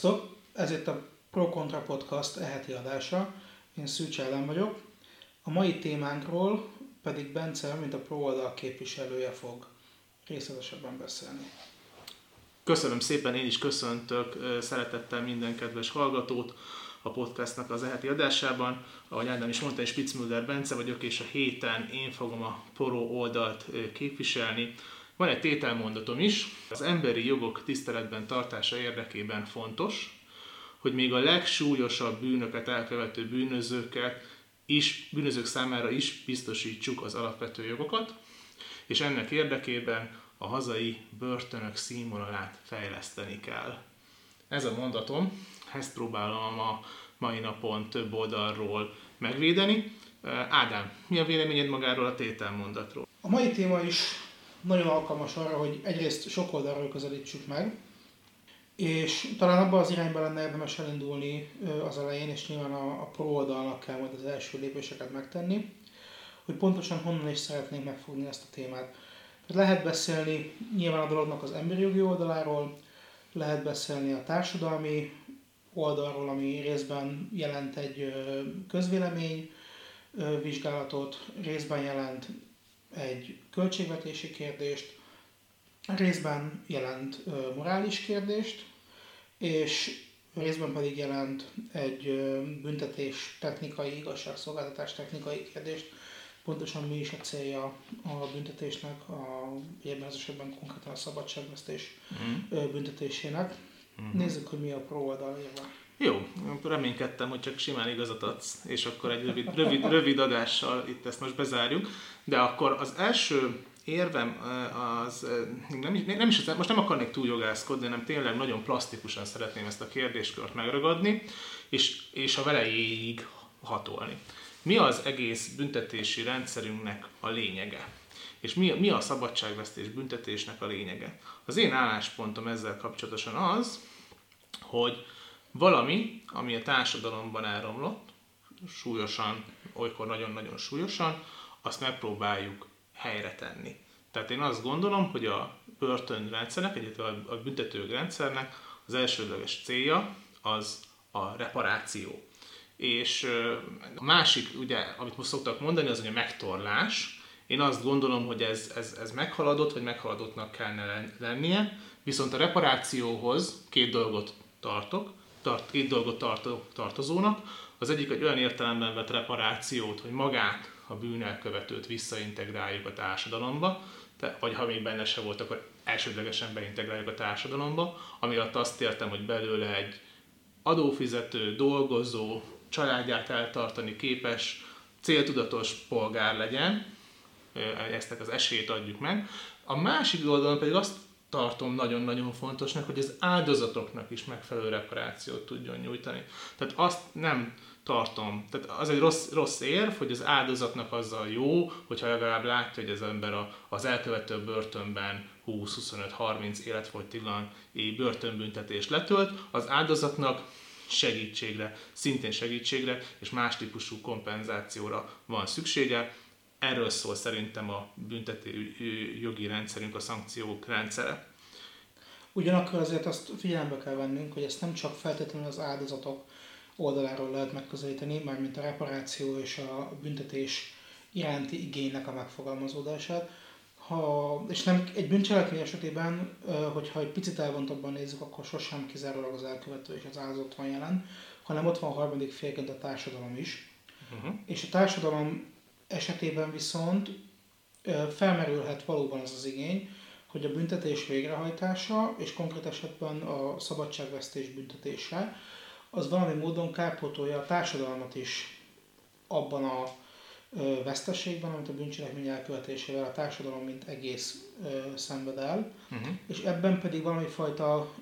Sziasztok! Ez itt a Pro Contra Podcast eheti adása. Én Szűcs Ellen vagyok. A mai témánkról pedig Bence, mint a Pro oldal képviselője fog részletesebben beszélni. Köszönöm szépen, én is köszöntök szeretettel minden kedves hallgatót a podcastnak az eheti adásában. Ahogy Ádám is mondta, és Spitzmüller Bence vagyok, és a héten én fogom a Pro oldalt képviselni. Van egy tételmondatom is, az emberi jogok tiszteletben tartása érdekében fontos, hogy még a legsúlyosabb bűnöket elkövető bűnözőket is, bűnözők számára is biztosítsuk az alapvető jogokat, és ennek érdekében a hazai börtönök színvonalát fejleszteni kell. Ez a mondatom, ezt próbálom a mai napon több oldalról megvédeni. Ádám, mi a véleményed magáról a tételmondatról? A mai téma is nagyon alkalmas arra, hogy egyrészt sok oldalról közelítsük meg, és talán abban az irányban lenne érdemes elindulni az elején, és nyilván a, a pro oldalnak kell majd az első lépéseket megtenni, hogy pontosan honnan is szeretnénk megfogni ezt a témát. Lehet beszélni nyilván a dolognak az emberi jogi oldaláról, lehet beszélni a társadalmi oldalról, ami részben jelent egy közvélemény vizsgálatot, részben jelent egy költségvetési kérdést, részben jelent morális kérdést, és részben pedig jelent egy büntetés technikai, igazságszolgáltatás technikai kérdést, pontosan mi is a célja a büntetésnek, a, ebben az esetben konkrétan a szabadságvesztés uh-huh. büntetésének. Uh-huh. Nézzük, hogy mi a pro oldal. Jó, reménykedtem, hogy csak simán igazat adsz, és akkor egy rövid, rövid, rövid adással itt ezt most bezárjuk. De akkor az első érvem az, nem, is, nem is, most nem akarnék túl jogászkodni, hanem tényleg nagyon plastikusan szeretném ezt a kérdéskört megragadni, és, és a velejéig hatolni. Mi az egész büntetési rendszerünknek a lényege? És mi, mi a szabadságvesztés büntetésnek a lényege? Az én álláspontom ezzel kapcsolatosan az, hogy valami, ami a társadalomban elromlott, súlyosan, olykor nagyon-nagyon súlyosan, azt megpróbáljuk helyre tenni. Tehát én azt gondolom, hogy a börtönrendszernek, illetve a büntetőrendszernek az elsődleges célja az a reparáció. És a másik, ugye, amit most szoktak mondani, az a megtorlás. Én azt gondolom, hogy ez, ez, ez meghaladott, vagy meghaladottnak kellene lennie, viszont a reparációhoz két dolgot tartok, tart, két dolgot tartok, tartozónak. Az egyik egy olyan értelemben vett reparációt, hogy magát a bűnelkövetőt visszaintegráljuk a társadalomba, vagy ha még benne se volt, akkor elsődlegesen beintegráljuk a társadalomba, ami alatt azt értem, hogy belőle egy adófizető, dolgozó, családját eltartani képes, céltudatos polgár legyen, ezt az esélyt adjuk meg. A másik oldalon pedig azt tartom nagyon-nagyon fontosnak, hogy az áldozatoknak is megfelelő reparációt tudjon nyújtani. Tehát azt nem tartom. Tehát az egy rossz, rossz érv, hogy az áldozatnak azzal jó, hogyha legalább látja, hogy az ember a, az elkövető börtönben 20-25-30 életfogytiglan börtönbüntetés letölt, az áldozatnak segítségre, szintén segítségre és más típusú kompenzációra van szüksége. Erről szól szerintem a büntető jogi rendszerünk, a szankciók rendszere. Ugyanakkor azért azt figyelembe kell vennünk, hogy ezt nem csak feltétlenül az áldozatok oldaláról lehet megközelíteni, mármint a reparáció és a büntetés iránti igénynek a megfogalmazódását. Ha, és nem egy bűncselekmény esetében, hogyha egy picit elvontabban nézzük, akkor sosem kizárólag az elkövető és az áldozat van jelen, hanem ott van a harmadik félként a társadalom is. Uh-huh. És a társadalom esetében viszont felmerülhet valóban az az igény, hogy a büntetés végrehajtása, és konkrét esetben a szabadságvesztés büntetése, az valami módon kárpótolja a társadalmat is abban a veszteségben, amit a bűncselekmény elkövetésével a társadalom mint egész szenved el, uh-huh. és ebben pedig valami fajta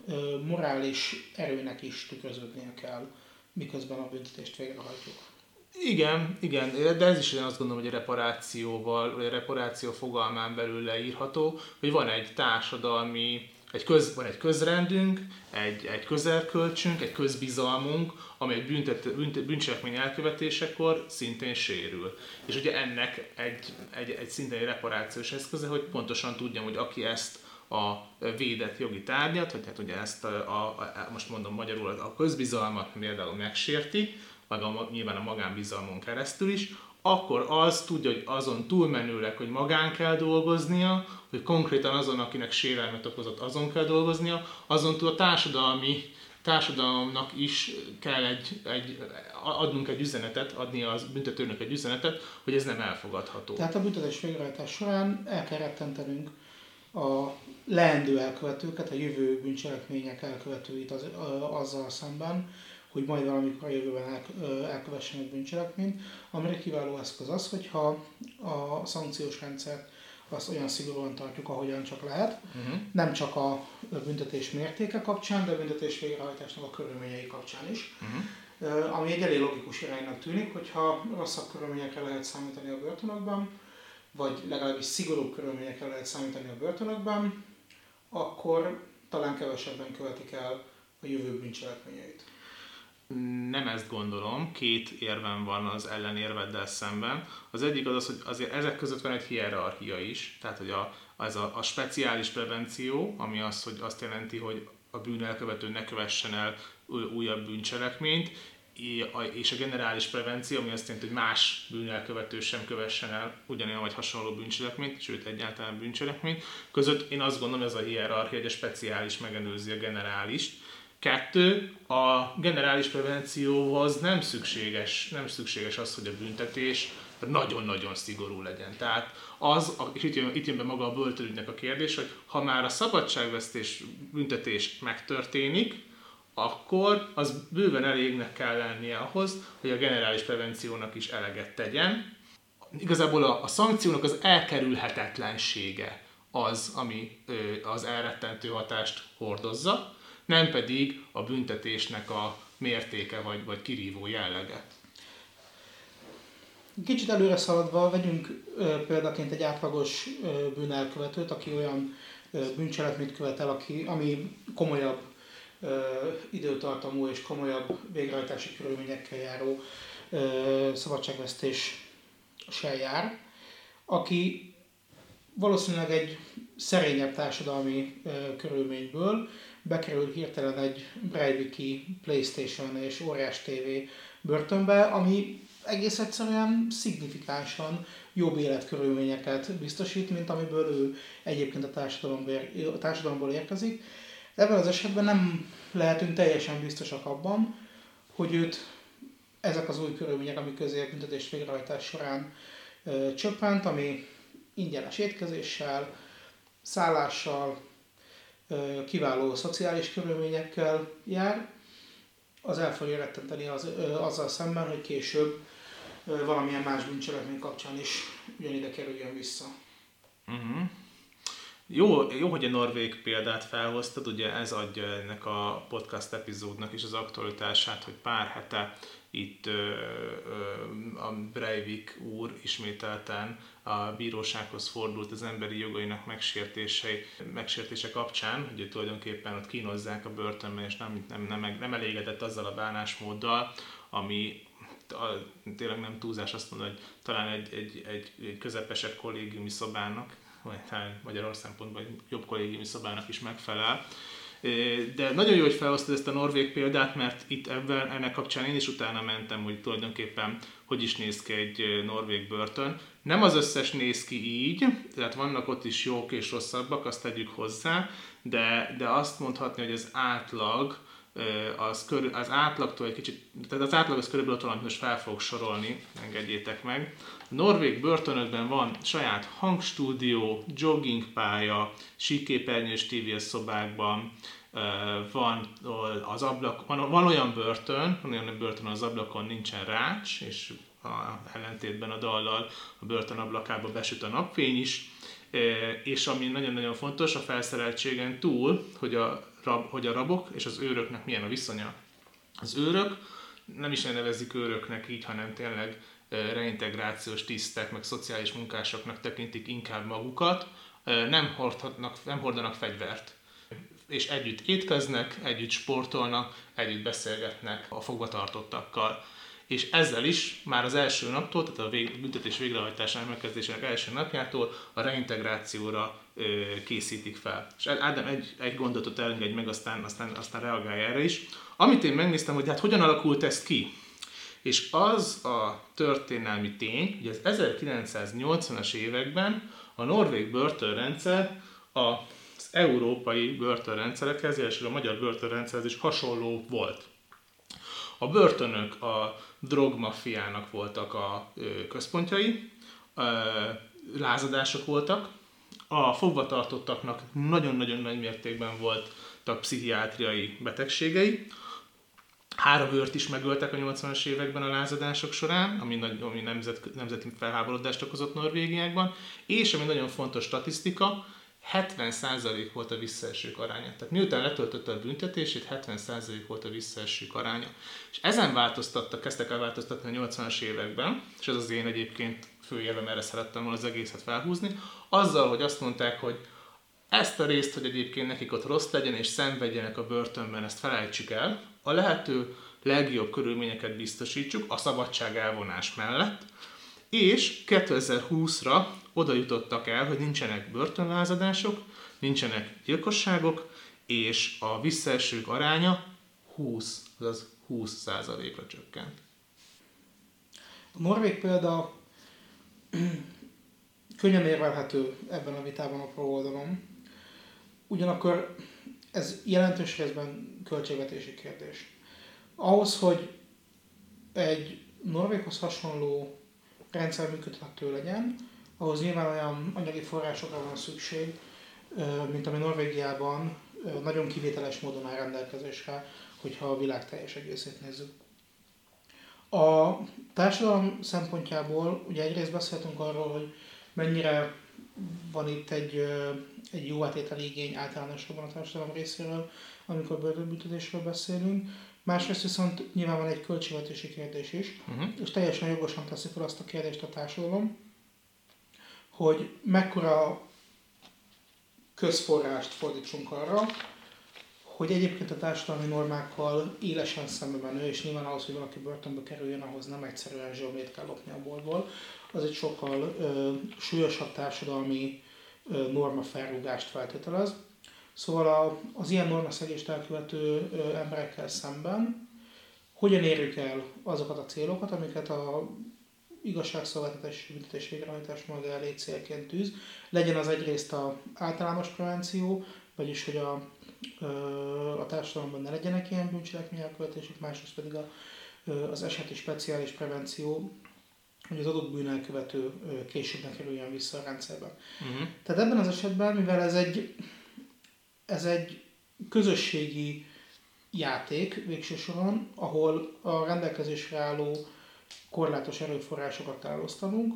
morális erőnek is tükröződnie kell, miközben a büntetést végrehajtjuk. Igen, igen, de ez is én azt gondolom, hogy a reparációval, vagy a reparáció fogalmán belül leírható, hogy van egy társadalmi egy köz, van egy közrendünk, egy, egy közerkölcsünk, egy közbizalmunk, ami egy büntet, büntet, bűncselekmény elkövetésekor szintén sérül. És ugye ennek egy, egy, egy szintén egy reparációs eszköze, hogy pontosan tudjam, hogy aki ezt a védett jogi tárgyat, hogy hát ugye ezt a, a, a most mondom magyarul, a közbizalmat például megsérti, meg a, nyilván a magánbizalmon keresztül is, akkor az tudja, hogy azon túlmenőleg, hogy magán kell dolgoznia, hogy konkrétan azon, akinek sérelmet okozott, azon kell dolgoznia, azon túl a társadalmi társadalomnak is kell egy, egy, adnunk egy üzenetet, adni az büntetőnek egy üzenetet, hogy ez nem elfogadható. Tehát a büntetés végrehajtás során el kell rettentenünk a leendő elkövetőket, a jövő bűncselekmények elkövetőit az, azzal szemben, hogy majd valamikor a jövőben el, elkövessenek bűncselekményt, amire kiváló eszköz az, hogyha a szankciós rendszert azt olyan szigorúan tartjuk, ahogyan csak lehet. Uh-huh. Nem csak a büntetés mértéke kapcsán, de a büntetés végrehajtásnak a körülményei kapcsán is. Uh-huh. Ami egy elég logikus iránynak tűnik, hogyha rosszabb körülményekre lehet számítani a börtönökben, vagy legalábbis szigorúbb körülményekre lehet számítani a börtönökben, akkor talán kevesebben követik el a jövő bűncselekményeit. Nem ezt gondolom, két érvem van az ellenérveddel szemben. Az egyik az az, hogy azért ezek között van egy hierarchia is, tehát hogy a, az a, a speciális prevenció, ami az, hogy azt jelenti, hogy a bűnelkövető ne kövessen el újabb bűncselekményt, és a generális prevenció, ami azt jelenti, hogy más bűnelkövető sem kövessen el ugyanolyan vagy hasonló bűncselekményt, sőt egyáltalán bűncselekményt, között én azt gondolom, hogy ez a hierarchia, hogy a speciális megelőzi a generálist, Kettő, a generális prevencióhoz nem szükséges, nem szükséges az, hogy a büntetés nagyon-nagyon szigorú legyen. Tehát az, és itt jön, itt jön be maga a böltőügynek a kérdés, hogy ha már a szabadságvesztés büntetés megtörténik, akkor az bőven elégnek kell lennie ahhoz, hogy a generális prevenciónak is eleget tegyen. Igazából a, a szankciónak az elkerülhetetlensége az, ami ö, az elrettentő hatást hordozza, nem pedig a büntetésnek a mértéke vagy, vagy kirívó jellege. Kicsit előre szaladva vegyünk ö, példaként egy átlagos ö, bűnelkövetőt, aki olyan ö, bűncselekményt követel, aki, ami komolyabb ö, időtartamú és komolyabb végrehajtási körülményekkel járó ö, szabadságvesztéssel jár, aki valószínűleg egy szerényebb társadalmi ö, körülményből bekerül hirtelen egy Breiviki Playstation és óriás TV börtönbe, ami egész egyszerűen szignifikánsan jobb életkörülményeket biztosít, mint amiből ő egyébként a társadalomból, a érkezik. Ebben az esetben nem lehetünk teljesen biztosak abban, hogy őt ezek az új körülmények, ami közé büntetés végrehajtás során ö, csöppent, ami ingyenes étkezéssel, szállással, kiváló szociális körülményekkel jár, az el fogja rettenteni az, azzal szemben, hogy később valamilyen más bűncselekmény kapcsán is ugyanide kerüljön vissza. Uh-huh. Jó, jó, hogy a norvég példát felhoztad, ugye ez adja ennek a podcast epizódnak is az aktualitását, hogy pár hete itt ö, ö, a Breivik úr ismételten a bírósághoz fordult az emberi jogainak megsértései, megsértése kapcsán, hogy tulajdonképpen ott kínozzák a börtönben, és nem, nem, nem, nem elégedett azzal a bánásmóddal, ami a, tényleg nem túlzás azt mondani, hogy talán egy, egy, egy, egy közepesebb kollégiumi szobának, vagy talán magyar szempontból egy jobb kollégiumi szobának is megfelel, de nagyon jó, hogy felhoztad ezt a norvég példát, mert itt ebben, ennek kapcsán én is utána mentem, hogy tulajdonképpen hogy is néz ki egy norvég börtön. Nem az összes néz ki így, tehát vannak ott is jók és rosszabbak, azt tegyük hozzá, de, de azt mondhatni, hogy az átlag, az, körül, az átlagtól egy kicsit, tehát az átlag az körülbelül talán most fel fogok sorolni, engedjétek meg. A norvég börtönökben van saját hangstúdió, joggingpálya, síképernyős tévé szobákban, van az ablak, van, van olyan börtön, van olyan börtön, az ablakon nincsen rács, és a ellentétben a dallal a börtön ablakába besüt a napfény is, és ami nagyon-nagyon fontos a felszereltségen túl, hogy a, rab, hogy a rabok és az őröknek milyen a viszonya. Az őrök nem is nevezik őröknek így, hanem tényleg reintegrációs tisztek, meg szociális munkásoknak tekintik inkább magukat, nem, hordhatnak, nem hordanak fegyvert és együtt étkeznek, együtt sportolnak, együtt beszélgetnek a fogvatartottakkal. És ezzel is már az első naptól, tehát a vég, büntetés végrehajtásának megkezdésének első napjától a reintegrációra készítik fel. És Ádám egy, egy gondolatot elengedj meg, aztán, aztán, aztán reagálj erre is. Amit én megnéztem, hogy hát hogyan alakult ez ki, és az a történelmi tény, hogy az 1980-as években a norvég börtönrendszer az európai börtönrendszerekhez, és a magyar börtönrendszerhez is hasonló volt. A börtönök a drogmafiának voltak a központjai, lázadások voltak, a fogvatartottaknak nagyon-nagyon nagy mértékben voltak pszichiátriai betegségei, Három őrt is megöltek a 80-as években a lázadások során, ami, nagy, ami nemzet, nemzeti felháborodást okozott Norvégiákban, és ami nagyon fontos statisztika, 70% volt a visszaesők aránya. Tehát miután letöltötte a büntetését, 70% volt a visszaesők aránya. És ezen változtattak, kezdtek el változtatni a 80-as években, és ez az én egyébként fő erre szerettem volna az egészet felhúzni, azzal, hogy azt mondták, hogy ezt a részt, hogy egyébként nekik ott rossz legyen és szenvedjenek a börtönben, ezt felejtsük el, a lehető legjobb körülményeket biztosítsuk a szabadság elvonás mellett, és 2020-ra oda jutottak el, hogy nincsenek börtönlázadások, nincsenek gyilkosságok, és a visszaesők aránya 20, azaz 20 ra csökkent. A norvég példa könnyen érvelhető ebben a vitában a pro oldalon. Ugyanakkor ez jelentős részben költségvetési kérdés. Ahhoz, hogy egy Norvéghoz hasonló rendszer működhető legyen, ahhoz nyilván olyan anyagi forrásokra van szükség, mint ami Norvégiában nagyon kivételes módon áll rendelkezésre, hogyha a világ teljes egészét nézzük. A társadalom szempontjából ugye egyrészt beszéltünk arról, hogy mennyire van itt egy, egy jó átételi igény általánosabban a társadalom részéről, amikor börtönbüntetésről beszélünk. Másrészt viszont nyilván van egy költségvetési kérdés is, uh-huh. és teljesen jogosan teszi fel azt a kérdést a társadalom, hogy mekkora közforrást fordítsunk arra, hogy egyébként a társadalmi normákkal élesen szembe menő, és nyilván ahhoz, hogy valaki börtönbe kerüljön, ahhoz nem egyszerűen zsomlét kell lopni a boltból, az egy sokkal ö, súlyosabb társadalmi ö, norma felrúgást feltételez. Szóval a, az ilyen normaszegést elkövető ö, emberekkel szemben hogyan érjük el azokat a célokat, amiket a igazságszolgáltatás és büntetés végrehajtás maga elé célként tűz. Legyen az egyrészt a általános prevenció, vagyis hogy a, a társadalomban ne legyenek ilyen bűncselekmény elkövetések, másrészt pedig a, az eseti speciális prevenció, hogy az adott bűnelkövető később ne kerüljön vissza a rendszerben. Uh-huh. Tehát ebben az esetben, mivel ez egy, ez egy közösségi játék végső soron, ahol a rendelkezésre álló korlátos erőforrásokat elosztanunk,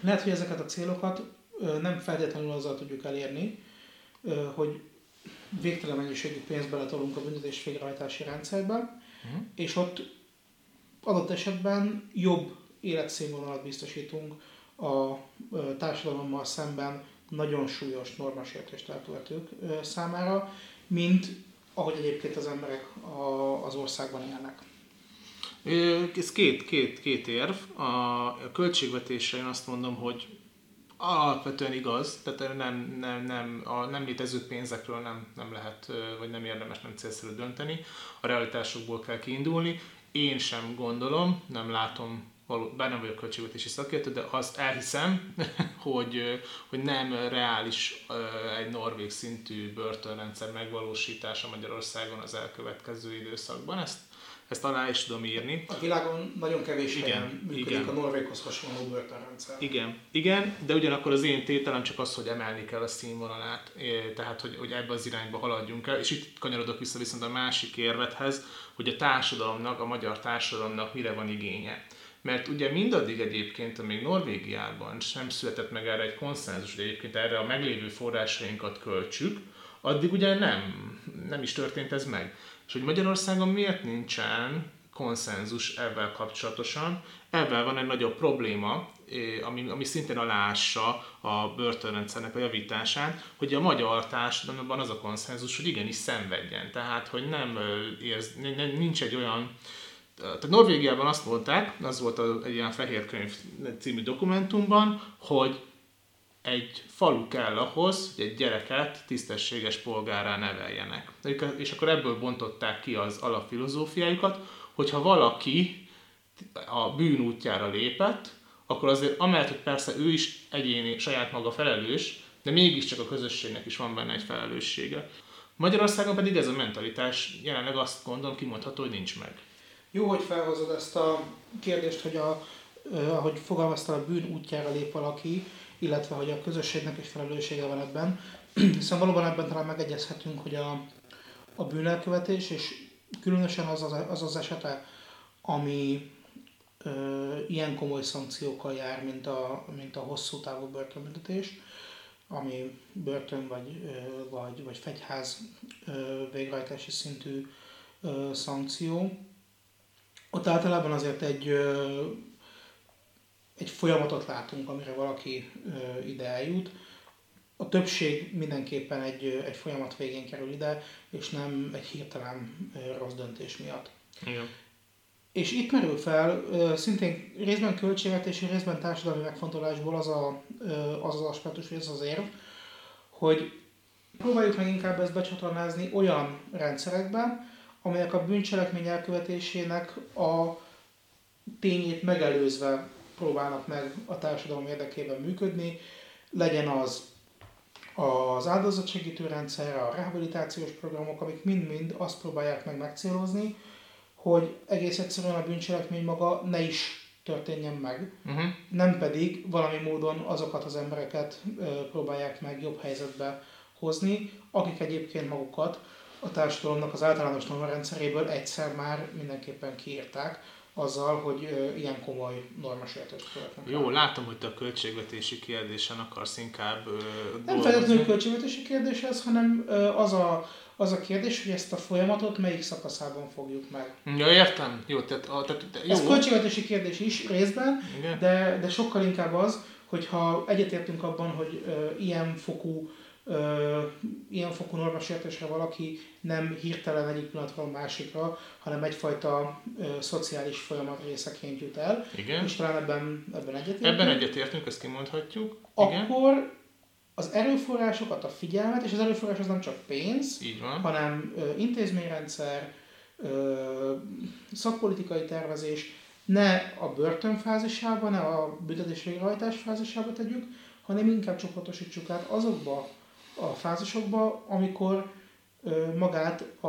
lehet, hogy ezeket a célokat nem feltétlenül azzal tudjuk elérni, hogy végtelen mennyiségű pénzt beletolunk a büntetés végrehajtási rendszerbe, uh-huh. és ott adott esetben jobb életszínvonalat biztosítunk a társadalommal szemben nagyon súlyos normasértést elkövetők számára, mint ahogy egyébként az emberek az országban élnek. Ez két, két, két érv. A költségvetésre én azt mondom, hogy alapvetően igaz, tehát nem, nem, nem, a nem létező pénzekről nem, nem lehet, vagy nem érdemes, nem célszerű dönteni. A realitásokból kell kiindulni. Én sem gondolom, nem látom való, bár nem vagyok költségvetési szakértő, de azt elhiszem, hogy, hogy nem reális egy norvég szintű börtönrendszer megvalósítása Magyarországon az elkövetkező időszakban. Ezt ezt alá is tudom írni. A világon nagyon kevés igen, helyen működik igen. a Norvéghoz hasonló börtönrendszer. Igen, igen, de ugyanakkor az én tételem csak az, hogy emelni kell a színvonalát, tehát hogy, hogy ebbe az irányba haladjunk el, és itt kanyarodok vissza viszont a másik érvethez, hogy a társadalomnak, a magyar társadalomnak mire van igénye. Mert ugye mindaddig egyébként, amíg Norvégiában sem született meg erre egy konszenzus, hogy egyébként erre a meglévő forrásainkat költsük, addig ugye nem, nem is történt ez meg. És hogy Magyarországon miért nincsen konszenzus ebben kapcsolatosan, ebben van egy nagyobb probléma, ami, ami szintén aláássa a börtönrendszernek a javításán, hogy a magyar társadalomban az a konszenzus, hogy igenis szenvedjen. Tehát, hogy nem érz, nincs egy olyan tehát Norvégiában azt mondták, az volt egy ilyen fehér könyv című dokumentumban, hogy egy falu kell ahhoz, hogy egy gyereket tisztességes polgárá neveljenek. És akkor ebből bontották ki az alapfilozófiájukat, hogyha valaki a bűn útjára lépett, akkor azért amellett, hogy persze ő is egyéni, saját maga felelős, de mégiscsak a közösségnek is van benne egy felelőssége. Magyarországon pedig ez a mentalitás jelenleg azt gondolom kimondható, hogy nincs meg. Jó, hogy felhozod ezt a kérdést, hogy a, ahogy fogalmaztál, a bűn útjára lép valaki, illetve hogy a közösségnek is felelőssége van ebben. Hiszen valóban ebben talán megegyezhetünk, hogy a, a bűnelkövetés, és különösen az az, az, az esete, ami ö, ilyen komoly szankciókkal jár, mint a, mint a hosszú távú börtönbüntetés, ami börtön vagy, ö, vagy, vagy fegyház ö, végrehajtási szintű ö, szankció. Ott általában azért egy ö, egy folyamatot látunk, amire valaki ide eljut. A többség mindenképpen egy, egy folyamat végén kerül ide, és nem egy hirtelen rossz döntés miatt. Igen. És itt merül fel, szintén részben költségvetési, részben társadalmi megfontolásból az a, az, az aspektus, vagy az az érv, hogy próbáljuk meg inkább ezt becsatornázni olyan rendszerekben, amelyek a bűncselekmény elkövetésének a tényét megelőzve próbálnak meg a társadalom érdekében működni, legyen az az áldozatsegítő rendszer, a rehabilitációs programok, amik mind-mind azt próbálják meg megcélozni, hogy egész egyszerűen a bűncselekmény maga ne is történjen meg, uh-huh. nem pedig valami módon azokat az embereket ö, próbálják meg jobb helyzetbe hozni, akik egyébként magukat a társadalomnak az általános normarendszeréből egyszer már mindenképpen kiírták, azzal, hogy ilyen komoly normasértést követnek. Jó, látom, hogy te a költségvetési kérdésen akarsz inkább ö, Nem feltétlenül költségvetési kérdés ez, hanem ö, az, a, az a kérdés, hogy ezt a folyamatot melyik szakaszában fogjuk meg. Ja, értem. Jó, tehát, a, tehát jó. Ez költségvetési kérdés is részben, de, de sokkal inkább az, hogyha egyetértünk abban, hogy ö, ilyen fokú ö, ilyen fokú normasértésre valaki nem hirtelen egyik pillanatról másikra, hanem egyfajta ö, szociális folyamat részeként jut el. Igen. És talán ebben, ebben egyetértünk. Ebben egyetértünk, ezt kimondhatjuk. Igen. Akkor az erőforrásokat, a figyelmet, és az erőforrás az nem csak pénz, Így van. hanem ö, intézményrendszer, ö, szakpolitikai tervezés, ne a börtön fázisába, ne a büntetés végrehajtás fázisába tegyük, hanem inkább csoportosítsuk át azokba a fázisokba, amikor magát a,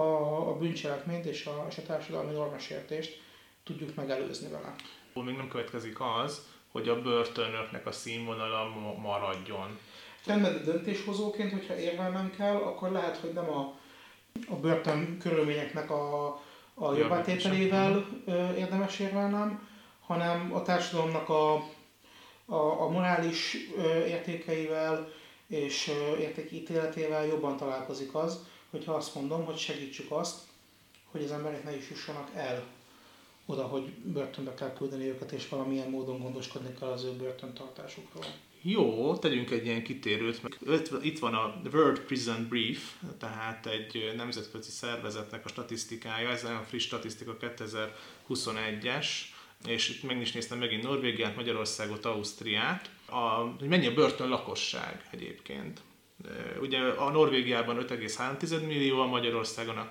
a bűncselekményt és a, és a társadalmi normasértést tudjuk megelőzni vele. Még nem következik az, hogy a börtönöknek a színvonala ma- maradjon. Rendben, döntéshozóként, hogyha érvelnem kell, akkor lehet, hogy nem a, a börtön körülményeknek a, a jobbátételével érdemes érvelnem, hanem a társadalomnak a, a, a morális értékeivel és értékítéletével jobban találkozik az, hogyha azt mondom, hogy segítsük azt, hogy az emberek ne is jussanak el oda, hogy börtönbe kell küldeni őket, és valamilyen módon gondoskodni kell az ő börtöntartásukról. Jó, tegyünk egy ilyen kitérőt. Itt van a World Prison Brief, tehát egy nemzetközi szervezetnek a statisztikája, ez olyan friss statisztika 2021-es, és itt meg is néztem megint Norvégiát, Magyarországot, Ausztriát, a, hogy mennyi a börtön lakosság egyébként. Ugye a Norvégiában 5,3 millió, a Magyarországon a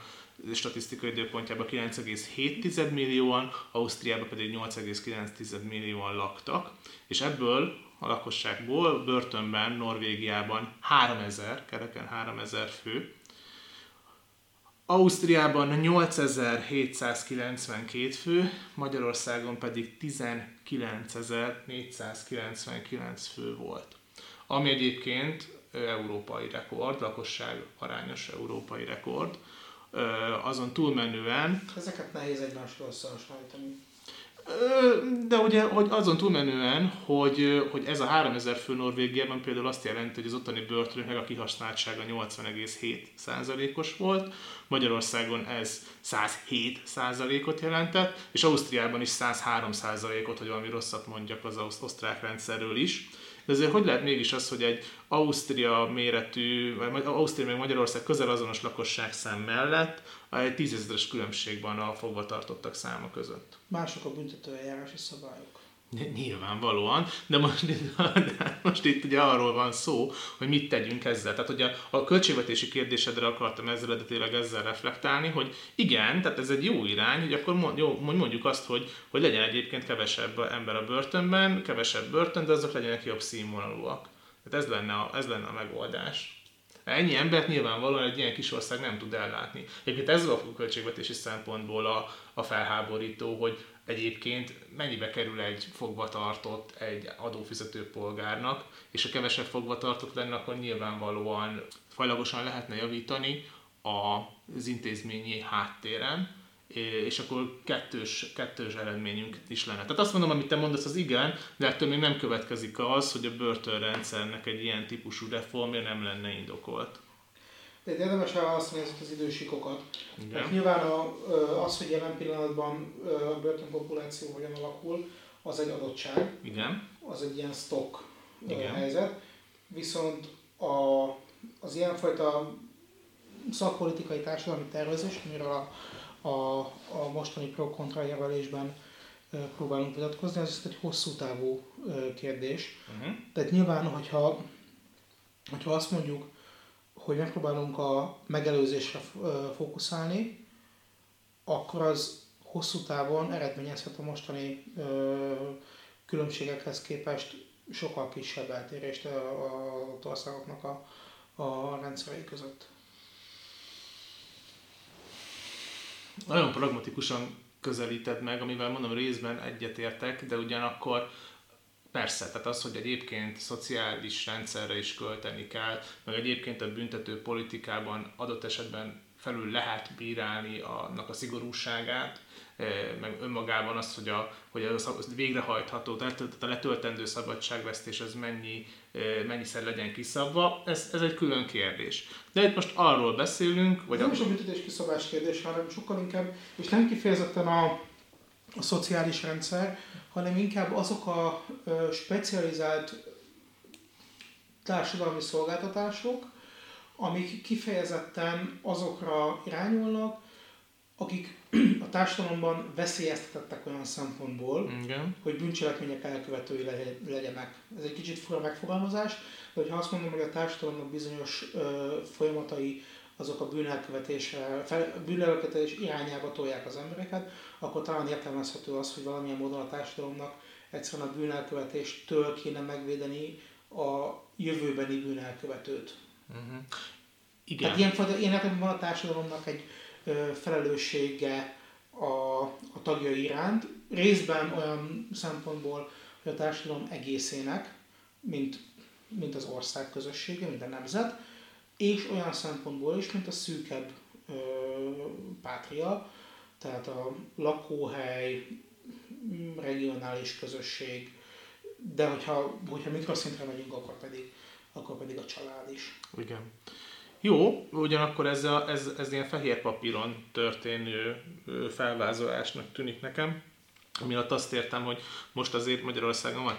statisztikai időpontjában 9,7 millióan, Ausztriában pedig 8,9 millióan laktak, és ebből a lakosságból börtönben, Norvégiában 3000, kereken 3000 fő, Ausztriában 8792 fő, Magyarországon pedig 19499 fő volt. Ami egyébként európai rekord, lakosság arányos európai rekord. Azon túlmenően... Ezeket nehéz egymásról összehasonlítani. De ugye, hogy azon túlmenően, hogy, hogy ez a 3000 fő Norvégiában például azt jelenti, hogy az ottani börtönöknek a kihasználtsága 80,7%-os volt, Magyarországon ez 107%-ot jelentett, és Ausztriában is 103%-ot, hogy valami rosszat mondjak az osztrák rendszerről is. De azért hogy lehet mégis az, hogy egy Ausztria méretű, vagy Ausztria meg Magyarország közel azonos lakosság szám mellett egy tízezeres különbség van a fogvatartottak száma között? Mások a büntetőeljárási szabályok. Nyilvánvalóan, de most, de most itt ugye arról van szó, hogy mit tegyünk ezzel. Tehát ugye a költségvetési kérdésedre akartam ezzel eredetileg ezzel reflektálni, hogy igen, tehát ez egy jó irány, hogy akkor mondjuk azt, hogy, hogy legyen egyébként kevesebb ember a börtönben, kevesebb börtön, de azok legyenek jobb színvonalúak. Tehát ez lenne a, ez lenne a megoldás. Ennyi embert nyilvánvalóan egy ilyen kis ország nem tud ellátni. Egyébként ez a költségvetési szempontból a, a felháborító, hogy egyébként mennyibe kerül egy fogvatartott egy adófizető polgárnak, és ha kevesebb fogvatartott lenne, akkor nyilvánvalóan fajlagosan lehetne javítani az intézményi háttéren, és akkor kettős, kettős eredményünk is lenne. Tehát azt mondom, amit te mondasz, az igen, de ettől még nem következik az, hogy a börtönrendszernek egy ilyen típusú reformja nem lenne indokolt. De érdemes elválasztani ezeket az idősíkokat. Mert nyilván a, az, hogy jelen pillanatban a börtönpopuláció hogyan alakul, az egy adottság. Igen. Az egy ilyen stock Igen. helyzet. Viszont a, az ilyenfajta szakpolitikai társadalmi tervezés, amiről a, a, a mostani pro-kontra jelölésben próbálunk vitatkozni, ez egy hosszú távú kérdés. Uh-huh. Tehát nyilván, hogyha, hogyha azt mondjuk, hogy megpróbálunk a megelőzésre fókuszálni, akkor az hosszú távon eredményezhet a mostani különbségekhez képest sokkal kisebb eltérést az országoknak a, a rendszerei között. Nagyon pragmatikusan közelíted meg, amivel mondom részben egyetértek, de ugyanakkor Persze, tehát az, hogy egyébként szociális rendszerre is költeni kell, meg egyébként a büntető politikában adott esetben felül lehet bírálni annak a szigorúságát, eh, meg önmagában az, hogy, a, hogy az végrehajtható, tehát a letöltendő szabadságvesztés az mennyi, eh, mennyiszer legyen kiszabva, ez, ez egy külön kérdés. De itt most arról beszélünk, vagy... Nem a... is a büntetés kiszabás kérdés, hanem sokkal inkább, és nem kifejezetten a, a szociális rendszer, hanem inkább azok a specializált társadalmi szolgáltatások, amik kifejezetten azokra irányulnak, akik a társadalomban veszélyeztetettek olyan szempontból, Igen. hogy bűncselekmények elkövetői legyenek. Ez egy kicsit fura megfogalmazás, de hogyha azt mondom, hogy a társadalomnak bizonyos ö, folyamatai azok a bűnelkövetésre, bűnelkövetés irányába tolják az embereket, akkor talán értelmezhető az, hogy valamilyen módon a társadalomnak egyszerűen a bűnelkövetéstől kéne megvédeni a jövőbeni bűnelkövetőt. Uh-huh. Igen. Tehát ilyenfajta, ilyen van a társadalomnak egy ö, felelőssége a, a tagjai iránt, részben olyan szempontból, hogy a társadalom egészének, mint, mint az ország közössége, mint a nemzet, és olyan szempontból is, mint a szűkebb ö, pátria, tehát a lakóhely, regionális közösség, de hogyha, hogyha mikroszintre megyünk, akkor pedig, akkor pedig a család is. Igen. Jó, ugyanakkor ez, a, ez, ez ilyen fehér papíron történő felvázolásnak tűnik nekem, miatt azt értem, hogy most azért Magyarországon van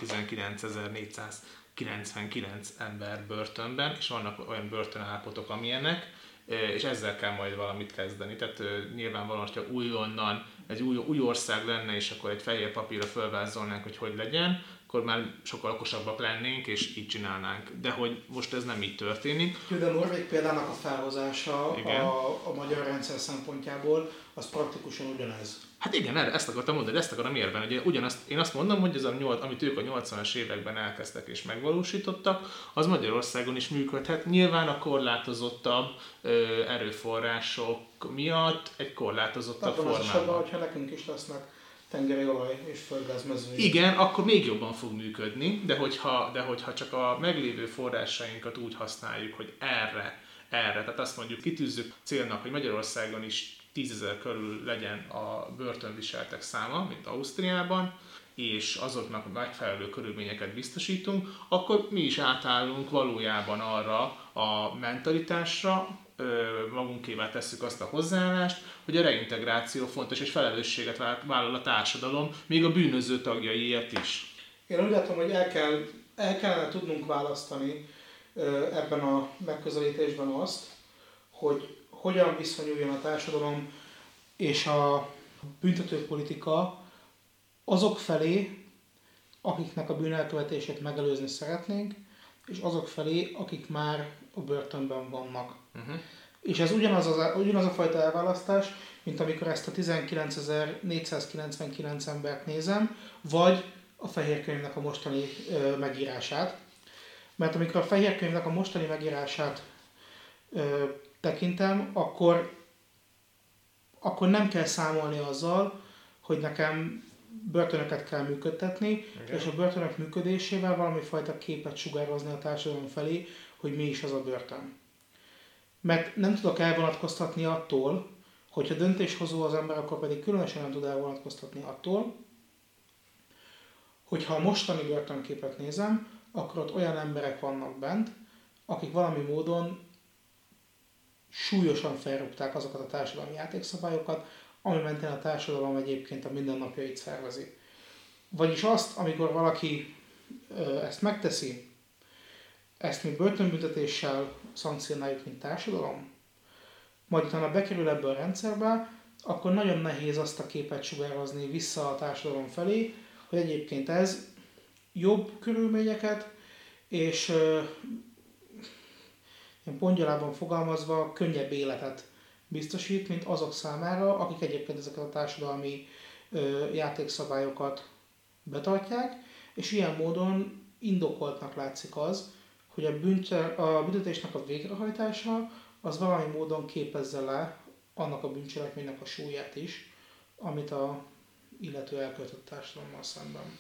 19.499 ember börtönben, és vannak olyan börtönállapotok, amilyenek, és ezzel kell majd valamit kezdeni. Tehát nyilvánvalóan, hogyha újonnan egy új, új ország lenne, és akkor egy fehér papírra felvázolnánk, hogy hogy legyen, akkor már sokkal okosabbak lennénk, és így csinálnánk. De hogy most ez nem így történik. De a Norvég példának a felhozása a, a magyar rendszer szempontjából, az praktikusan ugyanez. Hát igen, erre, ezt akartam mondani, ezt akarom érben. Ugye ugyanazt, én azt mondom, hogy ez a nyolc, amit ők a 80-as években elkezdtek és megvalósítottak, az Magyarországon is működhet. Nyilván a korlátozottabb ö, erőforrások miatt egy korlátozottabb formában. Esetben, hogyha nekünk is lesznek tengeri olaj és földgázmezői. Igen, akkor még jobban fog működni, de hogyha, de hogyha csak a meglévő forrásainkat úgy használjuk, hogy erre, erre, tehát azt mondjuk kitűzzük célnak, hogy Magyarországon is tízezer körül legyen a börtönviseltek száma, mint Ausztriában, és azoknak megfelelő körülményeket biztosítunk, akkor mi is átállunk valójában arra a mentalitásra, magunkével tesszük azt a hozzáállást, hogy a reintegráció fontos és felelősséget vállal a társadalom, még a bűnöző tagjaiért is. Én úgy látom, hogy el, kell, el kellene tudnunk választani ebben a megközelítésben azt, hogy hogyan viszonyuljon a társadalom és a büntetőpolitika azok felé, akiknek a bűnelkövetését megelőzni szeretnénk, és azok felé, akik már a börtönben vannak. Uh-huh. És ez ugyanaz, az, ugyanaz a fajta elválasztás, mint amikor ezt a 19.499 embert nézem, vagy a fehér könyvnek a mostani ö, megírását. Mert amikor a fehér könyvnek a mostani megírását ö, tekintem, akkor, akkor nem kell számolni azzal, hogy nekem börtönöket kell működtetni, okay. és a börtönök működésével valami fajta képet sugározni a társadalom felé, hogy mi is az a börtön. Mert nem tudok elvonatkoztatni attól, hogyha döntéshozó az ember, akkor pedig különösen nem tud elvonatkoztatni attól, hogyha a mostani börtönképet nézem, akkor ott olyan emberek vannak bent, akik valami módon súlyosan felrúgták azokat a társadalmi játékszabályokat, ami mentén a társadalom egyébként a mindennapjait szervezi. Vagyis azt, amikor valaki ezt megteszi, ezt mi börtönbüntetéssel szankcionáljuk, mint társadalom, majd utána bekerül ebbe a rendszerbe, akkor nagyon nehéz azt a képet sugározni vissza a társadalom felé, hogy egyébként ez jobb körülményeket, és ilyen pongyalában fogalmazva könnyebb életet biztosít, mint azok számára, akik egyébként ezeket a társadalmi játékszabályokat betartják, és ilyen módon indokoltnak látszik az, hogy a, bünte, a büntetésnek a végrehajtása az valami módon képezze le annak a bűncselekménynek a súlyát is, amit a illető elköltött társadalommal szemben.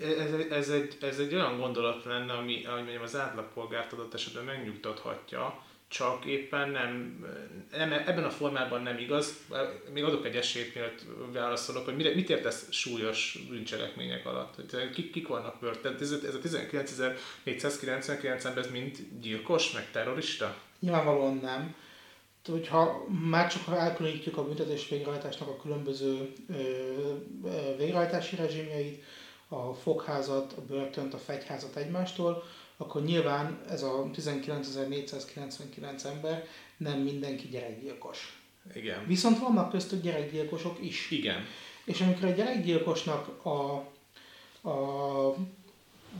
Ez, ez, egy, ez egy olyan gondolat lenne, ami, ami mondjam, az átlagpolgárt adott esetben megnyugtathatja, csak éppen nem, nem, ebben a formában nem igaz. Még adok egy esélyt, mielőtt válaszolok, hogy mit értesz súlyos bűncselekmények alatt? Kik, kik vannak börtön? Ez, ez a 19.499 ember, ez mind gyilkos, meg terrorista? Nyilvánvalóan nem. Hogyha már csak elkülönítjük a büntetés végrehajtásnak a különböző végrehajtási rezsimjeit, a fogházat, a börtönt, a fegyházat egymástól, akkor nyilván ez a 19.499 ember nem mindenki gyerekgyilkos. Igen. Viszont vannak köztük gyerekgyilkosok is. Igen. És amikor egy gyerekgyilkosnak a, a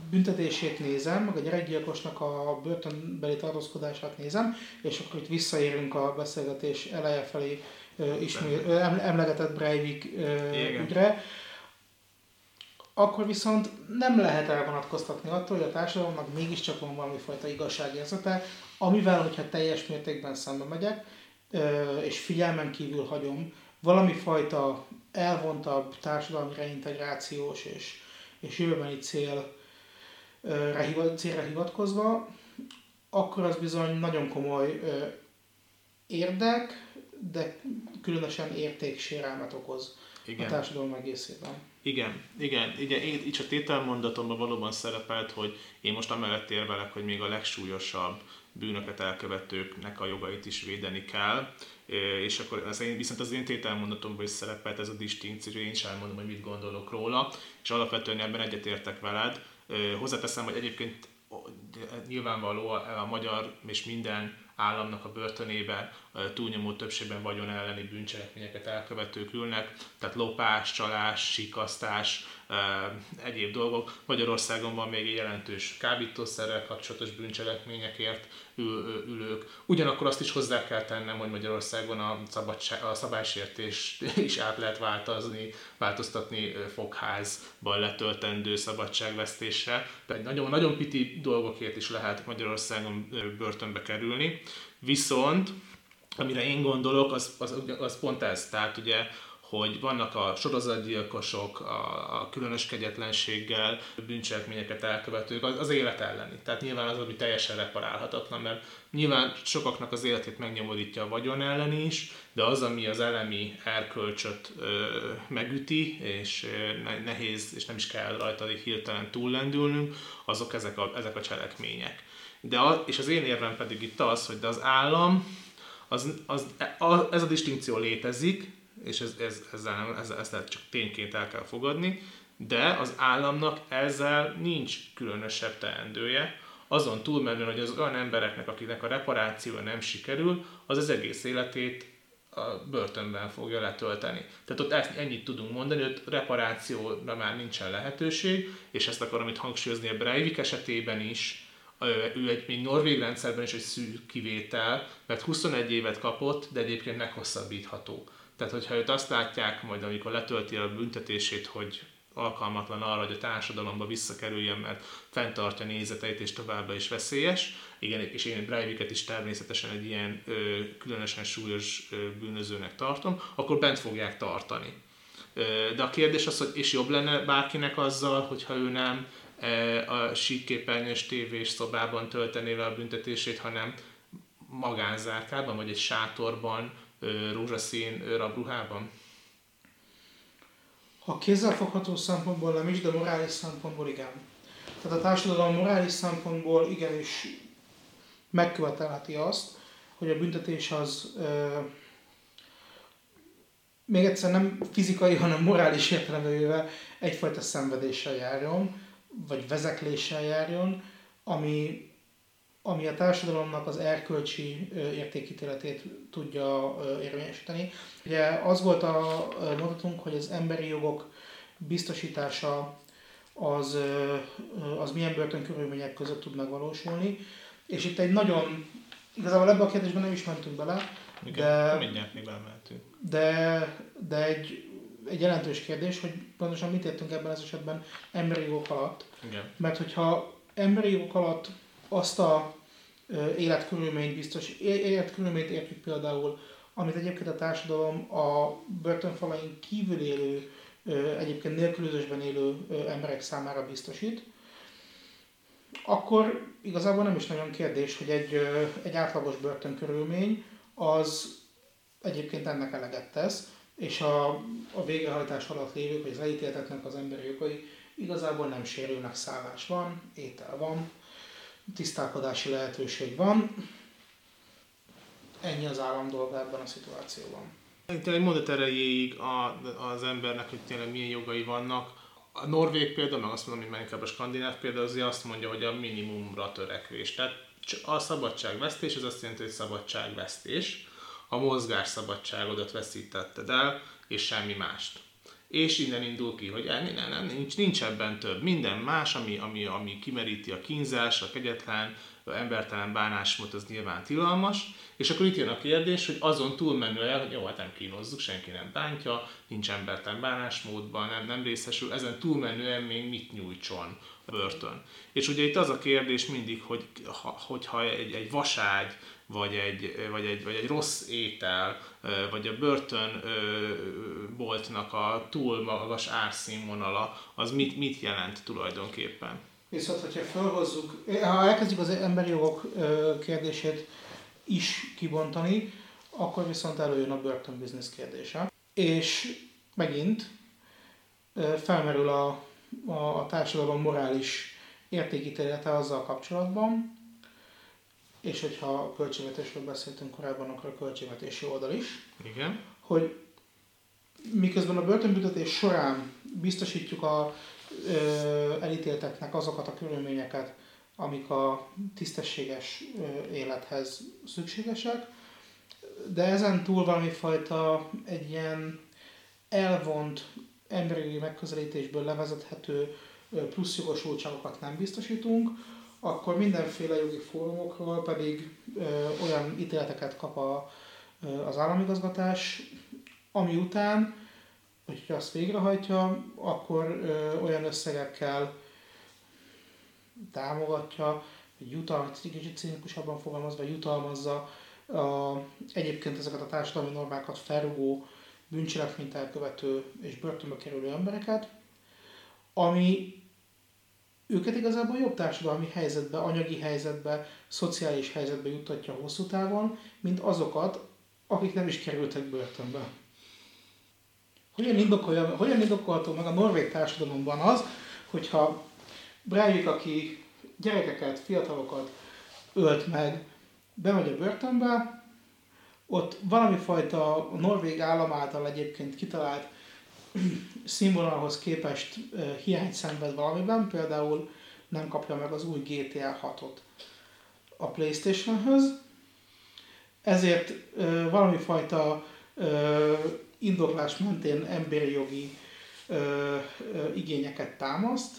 büntetését nézem, meg a gyerekgyilkosnak a börtönbeli tartózkodását nézem, és akkor itt visszaérünk a beszélgetés eleje felé ismét, emlegetett Breivik ügyre, akkor viszont nem lehet elvonatkoztatni attól, hogy a társadalomnak mégiscsak van valami fajta igazságérzete, amivel, hogyha teljes mértékben szembe megyek, és figyelmen kívül hagyom valami fajta elvontabb társadalmi reintegrációs és, és jövőbeni cél, célra hivatkozva, akkor az bizony nagyon komoly érdek, de különösen értéksérelmet okoz Igen. a társadalom egészében. Igen, igen, igen, én, így a tételmondatomban valóban szerepelt, hogy én most amellett érvelek, hogy még a legsúlyosabb bűnöket elkövetőknek a jogait is védeni kell, és akkor az én, viszont az én tételmondatomban is szerepelt ez a distinkció, én is elmondom, hogy mit gondolok róla, és alapvetően ebben egyetértek veled. Hozzáteszem, hogy egyébként nyilvánvaló a magyar és minden államnak a börtönébe túlnyomó többségben vagyon elleni bűncselekményeket elkövetők ülnek, tehát lopás, csalás, sikasztás, egyéb dolgok. Magyarországon van még jelentős kábítószerrel kapcsolatos bűncselekményekért ül, ülők. Ugyanakkor azt is hozzá kell tennem, hogy Magyarországon a, szabadság, a szabálysértés is át lehet változni, változtatni fogházban letöltendő szabadságvesztésre. Tehát nagyon, nagyon piti dolgokért is lehet Magyarországon börtönbe kerülni. Viszont amire én gondolok, az, az, az pont ez. Tehát ugye hogy vannak a sorozatgyilkosok, a, a különös kegyetlenséggel bűncselekményeket elkövetők, az, az élet elleni. Tehát nyilván az, ami teljesen reparálhatatlan, mert nyilván sokaknak az életét megnyomorítja a vagyon ellen is, de az, ami az elemi erkölcsöt ö, megüti, és ö, nehéz, és nem is kell rajta hirtelen túllendülnünk, azok ezek a, ezek a cselekmények. De a, és az én érvem pedig itt az, hogy de az állam, az, az, a, ez a distinkció létezik, és ez, ez, ezzel, ezzel, ezzel csak tényként el kell fogadni, de az államnak ezzel nincs különösebb teendője, azon túlmenően, hogy az olyan embereknek, akiknek a reparációja nem sikerül, az az egész életét a börtönben fogja letölteni. Tehát ott ezt, ennyit tudunk mondani, hogy reparációra már nincsen lehetőség, és ezt akarom itt hangsúlyozni a Breivik esetében is, ő egy még norvég rendszerben is egy szűk kivétel, mert 21 évet kapott, de egyébként meghosszabbítható. Tehát, hogyha őt azt látják, majd amikor letölti a büntetését, hogy alkalmatlan arra, hogy a társadalomba visszakerüljön, mert fenntartja nézeteit és továbbra is veszélyes. Igen, és én Breiviket is természetesen egy ilyen ö, különösen súlyos ö, bűnözőnek tartom, akkor bent fogják tartani. Ö, de a kérdés az, hogy és jobb lenne bárkinek azzal, hogyha ő nem a síkképernyős tévés szobában töltené le a büntetését, hanem magánzárkában, vagy egy sátorban, rózsaszín rabruhában? Ha kézzelfogható szempontból nem is, de morális szempontból igen. Tehát a társadalom morális szempontból igenis megkövetelheti azt, hogy a büntetés az ö, még egyszer nem fizikai, hanem morális értelemben egyfajta szenvedéssel járjon, vagy vezekléssel járjon, ami, ami a társadalomnak az erkölcsi értékítéletét tudja érvényesíteni. Ugye az volt a mondatunk, hogy az emberi jogok biztosítása az, az milyen börtönkörülmények között tud megvalósulni. És itt egy nagyon, igazából ebben a kérdésben nem is mentünk bele, Igen, de, mindjárt még De, de egy egy jelentős kérdés, hogy pontosan mit értünk ebben az esetben emberi jogok alatt. Igen. Mert hogyha emberi jogok alatt azt a életkörülményt biztos, életkörülményt értjük például, amit egyébként a társadalom a börtönfalain kívül élő, egyébként nélkülözésben élő emberek számára biztosít, akkor igazából nem is nagyon kérdés, hogy egy, egy átlagos börtönkörülmény az egyébként ennek eleget tesz, és a, a végrehajtás alatt lévők, vagy az elítéltetnek az emberi jogai igazából nem sérülnek, szállás van, étel van, tisztálkodási lehetőség van. Ennyi az állam dolga ebben a szituációban. Tényleg mondat erejéig a, az embernek, hogy tényleg milyen jogai vannak. A norvég példa, meg azt mondom, hogy inkább a skandináv példa, azért azt mondja, hogy a minimumra törekvés. Tehát a szabadságvesztés, az azt jelenti, hogy szabadságvesztés a mozgásszabadságodat veszítetted el, és semmi mást. És innen indul ki, hogy nem, nem, nem, nincs, nincs ebben több. Minden más, ami, ami, ami kimeríti a kínzás, a kegyetlen, a embertelen bánásmód, az nyilván tilalmas. És akkor itt jön a kérdés, hogy azon túlmenően, hogy jó, hát nem kínozzuk, senki nem bántja, nincs embertelen bánásmódban, nem, nem részesül, ezen túlmenően még mit nyújtson a börtön. És ugye itt az a kérdés mindig, hogy ha, hogyha egy, egy vaságy, vagy egy, vagy egy, vagy egy rossz étel, vagy a börtönboltnak a túl magas árszínvonala, az mit, mit jelent tulajdonképpen? Viszont, hogyha felhozzuk, ha elkezdjük az emberi jogok kérdését is kibontani, akkor viszont előjön a börtönbiznisz kérdése. És megint felmerül a, a, a társadalom morális értékítélete azzal kapcsolatban, és hogyha a költségvetésről beszéltünk korábban, akkor a költségvetési oldal is. Igen. Hogy miközben a börtönbüntetés során biztosítjuk a ö, elítélteknek azokat a körülményeket, amik a tisztességes ö, élethez szükségesek, de ezen túl valami fajta egy ilyen elvont emberi megközelítésből levezethető plusz jogosultságokat nem biztosítunk, akkor mindenféle jogi fórumokról pedig ö, olyan ítéleteket kap a, ö, az államigazgatás, ami után, hogyha azt végrehajtja, akkor ö, olyan összegekkel támogatja, vagy jutalmaz, kicsit cínikusabban fogalmazva, jutalmazza a, egyébként ezeket a társadalmi normákat felrugó, bűncselekményt elkövető és börtönbe kerülő embereket, ami őket igazából jobb társadalmi helyzetbe, anyagi helyzetbe, szociális helyzetbe juttatja hosszú távon, mint azokat, akik nem is kerültek börtönbe. Hogyan, indokolja, hogyan indokolható meg a norvég társadalomban az, hogyha Breivik, aki gyerekeket, fiatalokat ölt meg, bemegy a börtönbe, ott valami fajta norvég állam által egyébként kitalált színvonalhoz képest hiányt szenved valamiben, például nem kapja meg az új GTA 6-ot a Playstation-höz, ezért valami fajta ö, indoklás mentén emberi jogi ö, ö, igényeket támaszt,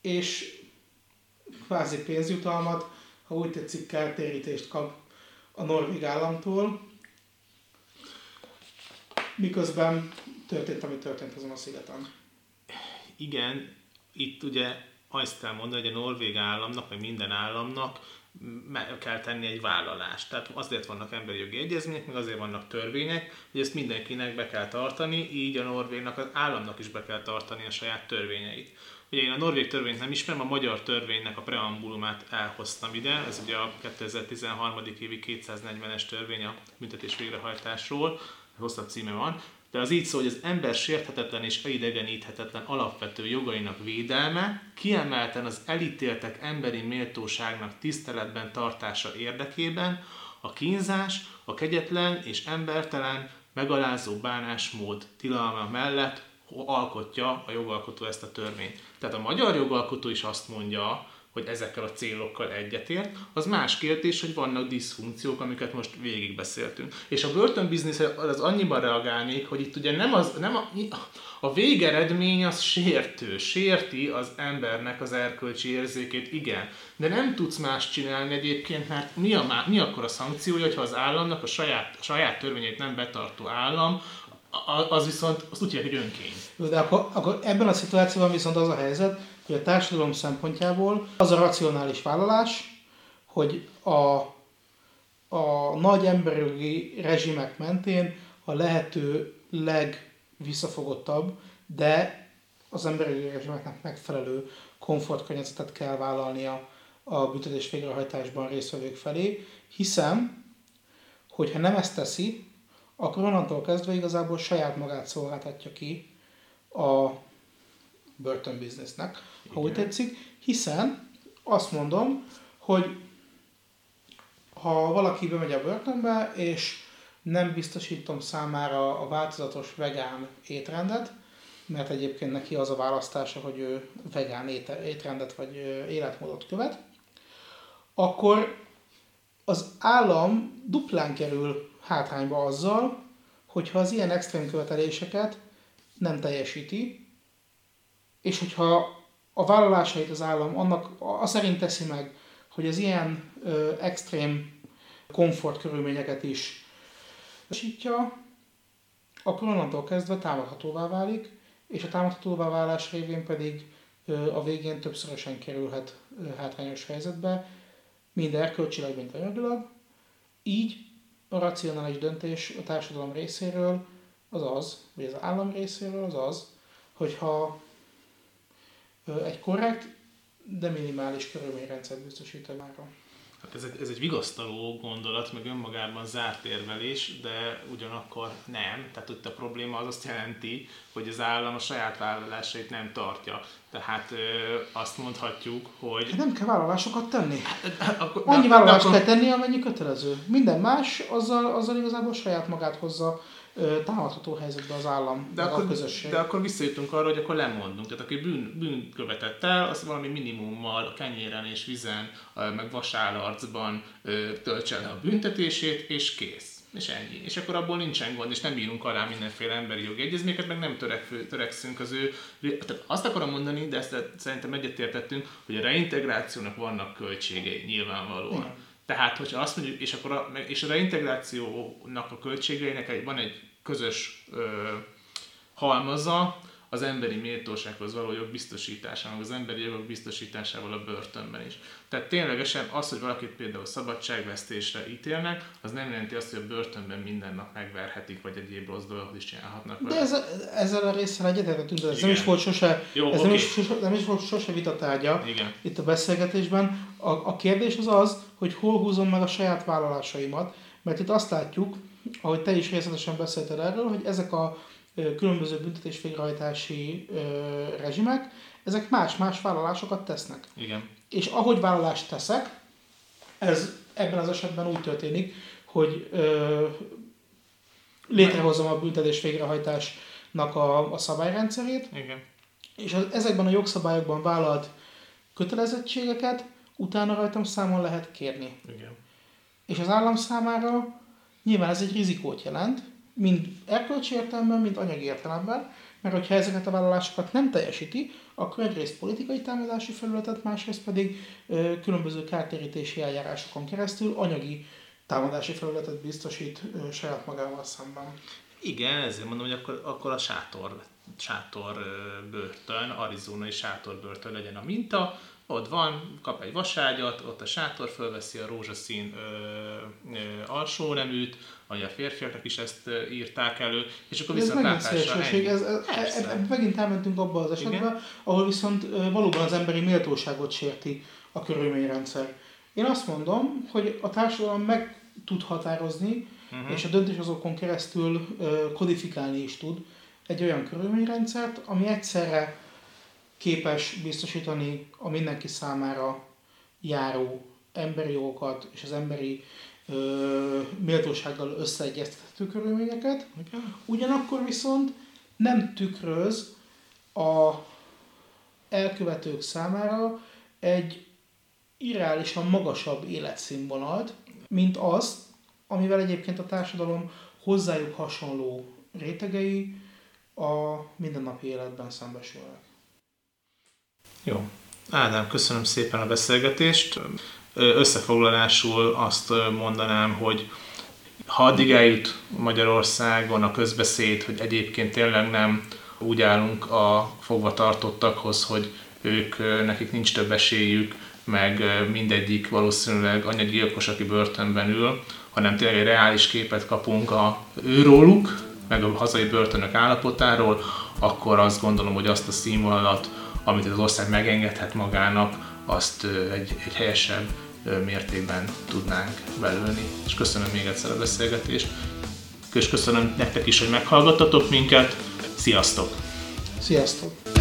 és kvázi pénzjutalmat, ha úgy tetszik, kártérítést kap a norvég államtól, miközben történt, ami történt azon a szigeten. Igen, itt ugye azt kell mondani, hogy a norvég államnak, meg minden államnak meg kell tenni egy vállalást. Tehát azért vannak emberi jogi egyezmények, meg azért vannak törvények, hogy ezt mindenkinek be kell tartani, így a norvégnak, az államnak is be kell tartani a saját törvényeit. Ugye én a norvég törvényt nem ismerem, a magyar törvénynek a preambulumát elhoztam ide, ez ugye a 2013. évi 240-es törvény a büntetés végrehajtásról, hosszabb címe van, de az így szól, hogy az ember sérthetetlen és elidegeníthetetlen alapvető jogainak védelme, kiemelten az elítéltek emberi méltóságnak tiszteletben tartása érdekében, a kínzás, a kegyetlen és embertelen, megalázó bánásmód tilalma mellett alkotja a jogalkotó ezt a törvényt. Tehát a magyar jogalkotó is azt mondja, hogy ezekkel a célokkal egyetért. Az más kérdés, hogy vannak diszfunkciók, amiket most végigbeszéltünk. És a börtönbiznisz az annyiban reagálnék, hogy itt ugye nem, az, nem a, a végeredmény az sértő, sérti az embernek az erkölcsi érzékét, igen. De nem tudsz más csinálni egyébként, mert mi, a, mi akkor a szankciója, hogyha az államnak a saját, a saját törvényét nem betartó állam az viszont azt úgy hívják, hogy önkény. De akkor, akkor ebben a szituációban viszont az a helyzet, hogy a társadalom szempontjából az a racionális vállalás, hogy a, a nagy emberjogi rezsimek mentén a lehető legvisszafogottabb, de az emberjogi rezsimeknek megfelelő komfortkörnyezetet kell vállalnia a büntetés végrehajtásban résztvevők felé, hiszen, hogyha nem ezt teszi, akkor onnantól kezdve igazából saját magát szolgáltatja ki a börtönbiznisznek, ha úgy tetszik, hiszen azt mondom, hogy ha valaki bemegy a börtönbe, és nem biztosítom számára a változatos vegán étrendet, mert egyébként neki az a választása, hogy ő vegán étrendet vagy életmódot követ, akkor az állam duplán kerül hátrányba azzal, hogyha az ilyen extrém követeléseket nem teljesíti, és hogyha a vállalásait az állam annak az szerint teszi meg, hogy az ilyen ö, extrém komfort körülményeket is teljesítja, akkor onnantól kezdve támadhatóvá válik, és a támadhatóvá válás révén pedig ö, a végén többszörösen kerülhet ö, hátrányos helyzetbe, mind erkölcsileg, mind anyagilag. Így a racionális döntés a társadalom részéről az az, vagy az állam részéről az az, hogyha egy korrekt, de minimális körülményrendszert biztosít a mára. Hát ez egy, ez egy vigasztaló gondolat, meg önmagában zárt érvelés, de ugyanakkor nem. Tehát itt a probléma az azt jelenti, hogy az állam a saját vállalásait nem tartja. Tehát ö, azt mondhatjuk, hogy... Hát nem kell vállalásokat tenni. Hát, akkor, Annyi vállalást akkor... kell tenni, amennyi kötelező. Minden más, azzal, azzal igazából saját magát hozza támadható helyzetbe az állam, de akkor, a közösség. De akkor visszajutunk arra, hogy akkor lemondunk. Tehát aki bűn, bűn követett el, az valami minimummal kenyéren és vizen, meg vasállarcban töltse le a büntetését, és kész. És ennyi. És akkor abból nincsen gond, és nem írunk alá mindenféle emberi jogi egyezményeket, meg nem törekfő, törekszünk az ő... Tehát azt akarom mondani, de ezt szerintem egyetértettünk, hogy a reintegrációnak vannak költségei nyilvánvalóan. Igen. Tehát, hogyha azt mondjuk, és, akkor a, és a reintegrációnak a költségeinek van egy közös ö, halmaza az emberi méltósághoz való jog biztosítása, meg az emberi jogok biztosításával a börtönben is. Tehát ténylegesen az, hogy valakit például szabadságvesztésre ítélnek, az nem jelenti azt, hogy a börtönben minden nap megverhetik, vagy egyéb rossz dolgot is csinálhatnak. De ez, ezzel a részsel egyetértettünk, ez nem is volt sose, Jó, ez okay. nem, is, sose, nem is volt sose vitatárgya Igen. itt a beszélgetésben. A, a kérdés az az, hogy hol húzom meg a saját vállalásaimat, mert itt azt látjuk, ahogy te is részletesen beszéltél erről, hogy ezek a különböző büntetés-végrehajtási rezsimek, ezek más-más vállalásokat tesznek. Igen. És ahogy vállalást teszek, ez ebben az esetben úgy történik, hogy ö, létrehozom a büntetés végrehajtásnak a, a szabályrendszerét, Igen. és az, ezekben a jogszabályokban vállalt kötelezettségeket utána rajtam számon lehet kérni. Igen. És az állam számára nyilván ez egy rizikót jelent, mind erkölcsi értelemben, mind anyagi értelemben, mert hogyha ezeket a vállalásokat nem teljesíti, akkor egyrészt politikai támadási felületet, másrészt pedig ö, különböző kártérítési eljárásokon keresztül anyagi támadási felületet biztosít ö, saját magával szemben. Igen, ezért mondom, hogy akkor, akkor a sátor, sátor börtön, arizonai sátor börtön legyen a minta, ott van, kap egy vaságyat, ott a sátor fölveszi a rózsaszín ö, ö, alsó neműt, vagy a férfiaknak is ezt írták elő, és akkor viszont ez megint ez, ez, ez, megint elmentünk abba az esetbe, Igen? ahol viszont valóban az emberi méltóságot sérti a körülményrendszer. Én azt mondom, hogy a társadalom meg tud határozni, uh-huh. és a döntéshozókon keresztül ö, kodifikálni is tud egy olyan körülményrendszert, ami egyszerre képes biztosítani a mindenki számára járó emberi jogokat és az emberi ö, méltósággal összeegyeztethető körülményeket. Ugyanakkor viszont nem tükröz a elkövetők számára egy irreálisan magasabb életszínvonalt, mint az, amivel egyébként a társadalom hozzájuk hasonló rétegei a mindennapi életben szembesülnek. Jó. Ádám, köszönöm szépen a beszélgetést. Összefoglalásul azt mondanám, hogy ha addig eljut Magyarországon a közbeszéd, hogy egyébként tényleg nem úgy állunk a fogvatartottakhoz, hogy ők, nekik nincs több esélyük, meg mindegyik valószínűleg anyaggyilkos, aki börtönben ül, hanem tényleg egy reális képet kapunk a őróluk, meg a hazai börtönök állapotáról, akkor azt gondolom, hogy azt a színvonalat, amit az ország megengedhet magának, azt egy, egy helyesebb mértékben tudnánk belőni. És köszönöm még egyszer a beszélgetést, és köszönöm nektek is, hogy meghallgattatok minket. Sziasztok! Sziasztok!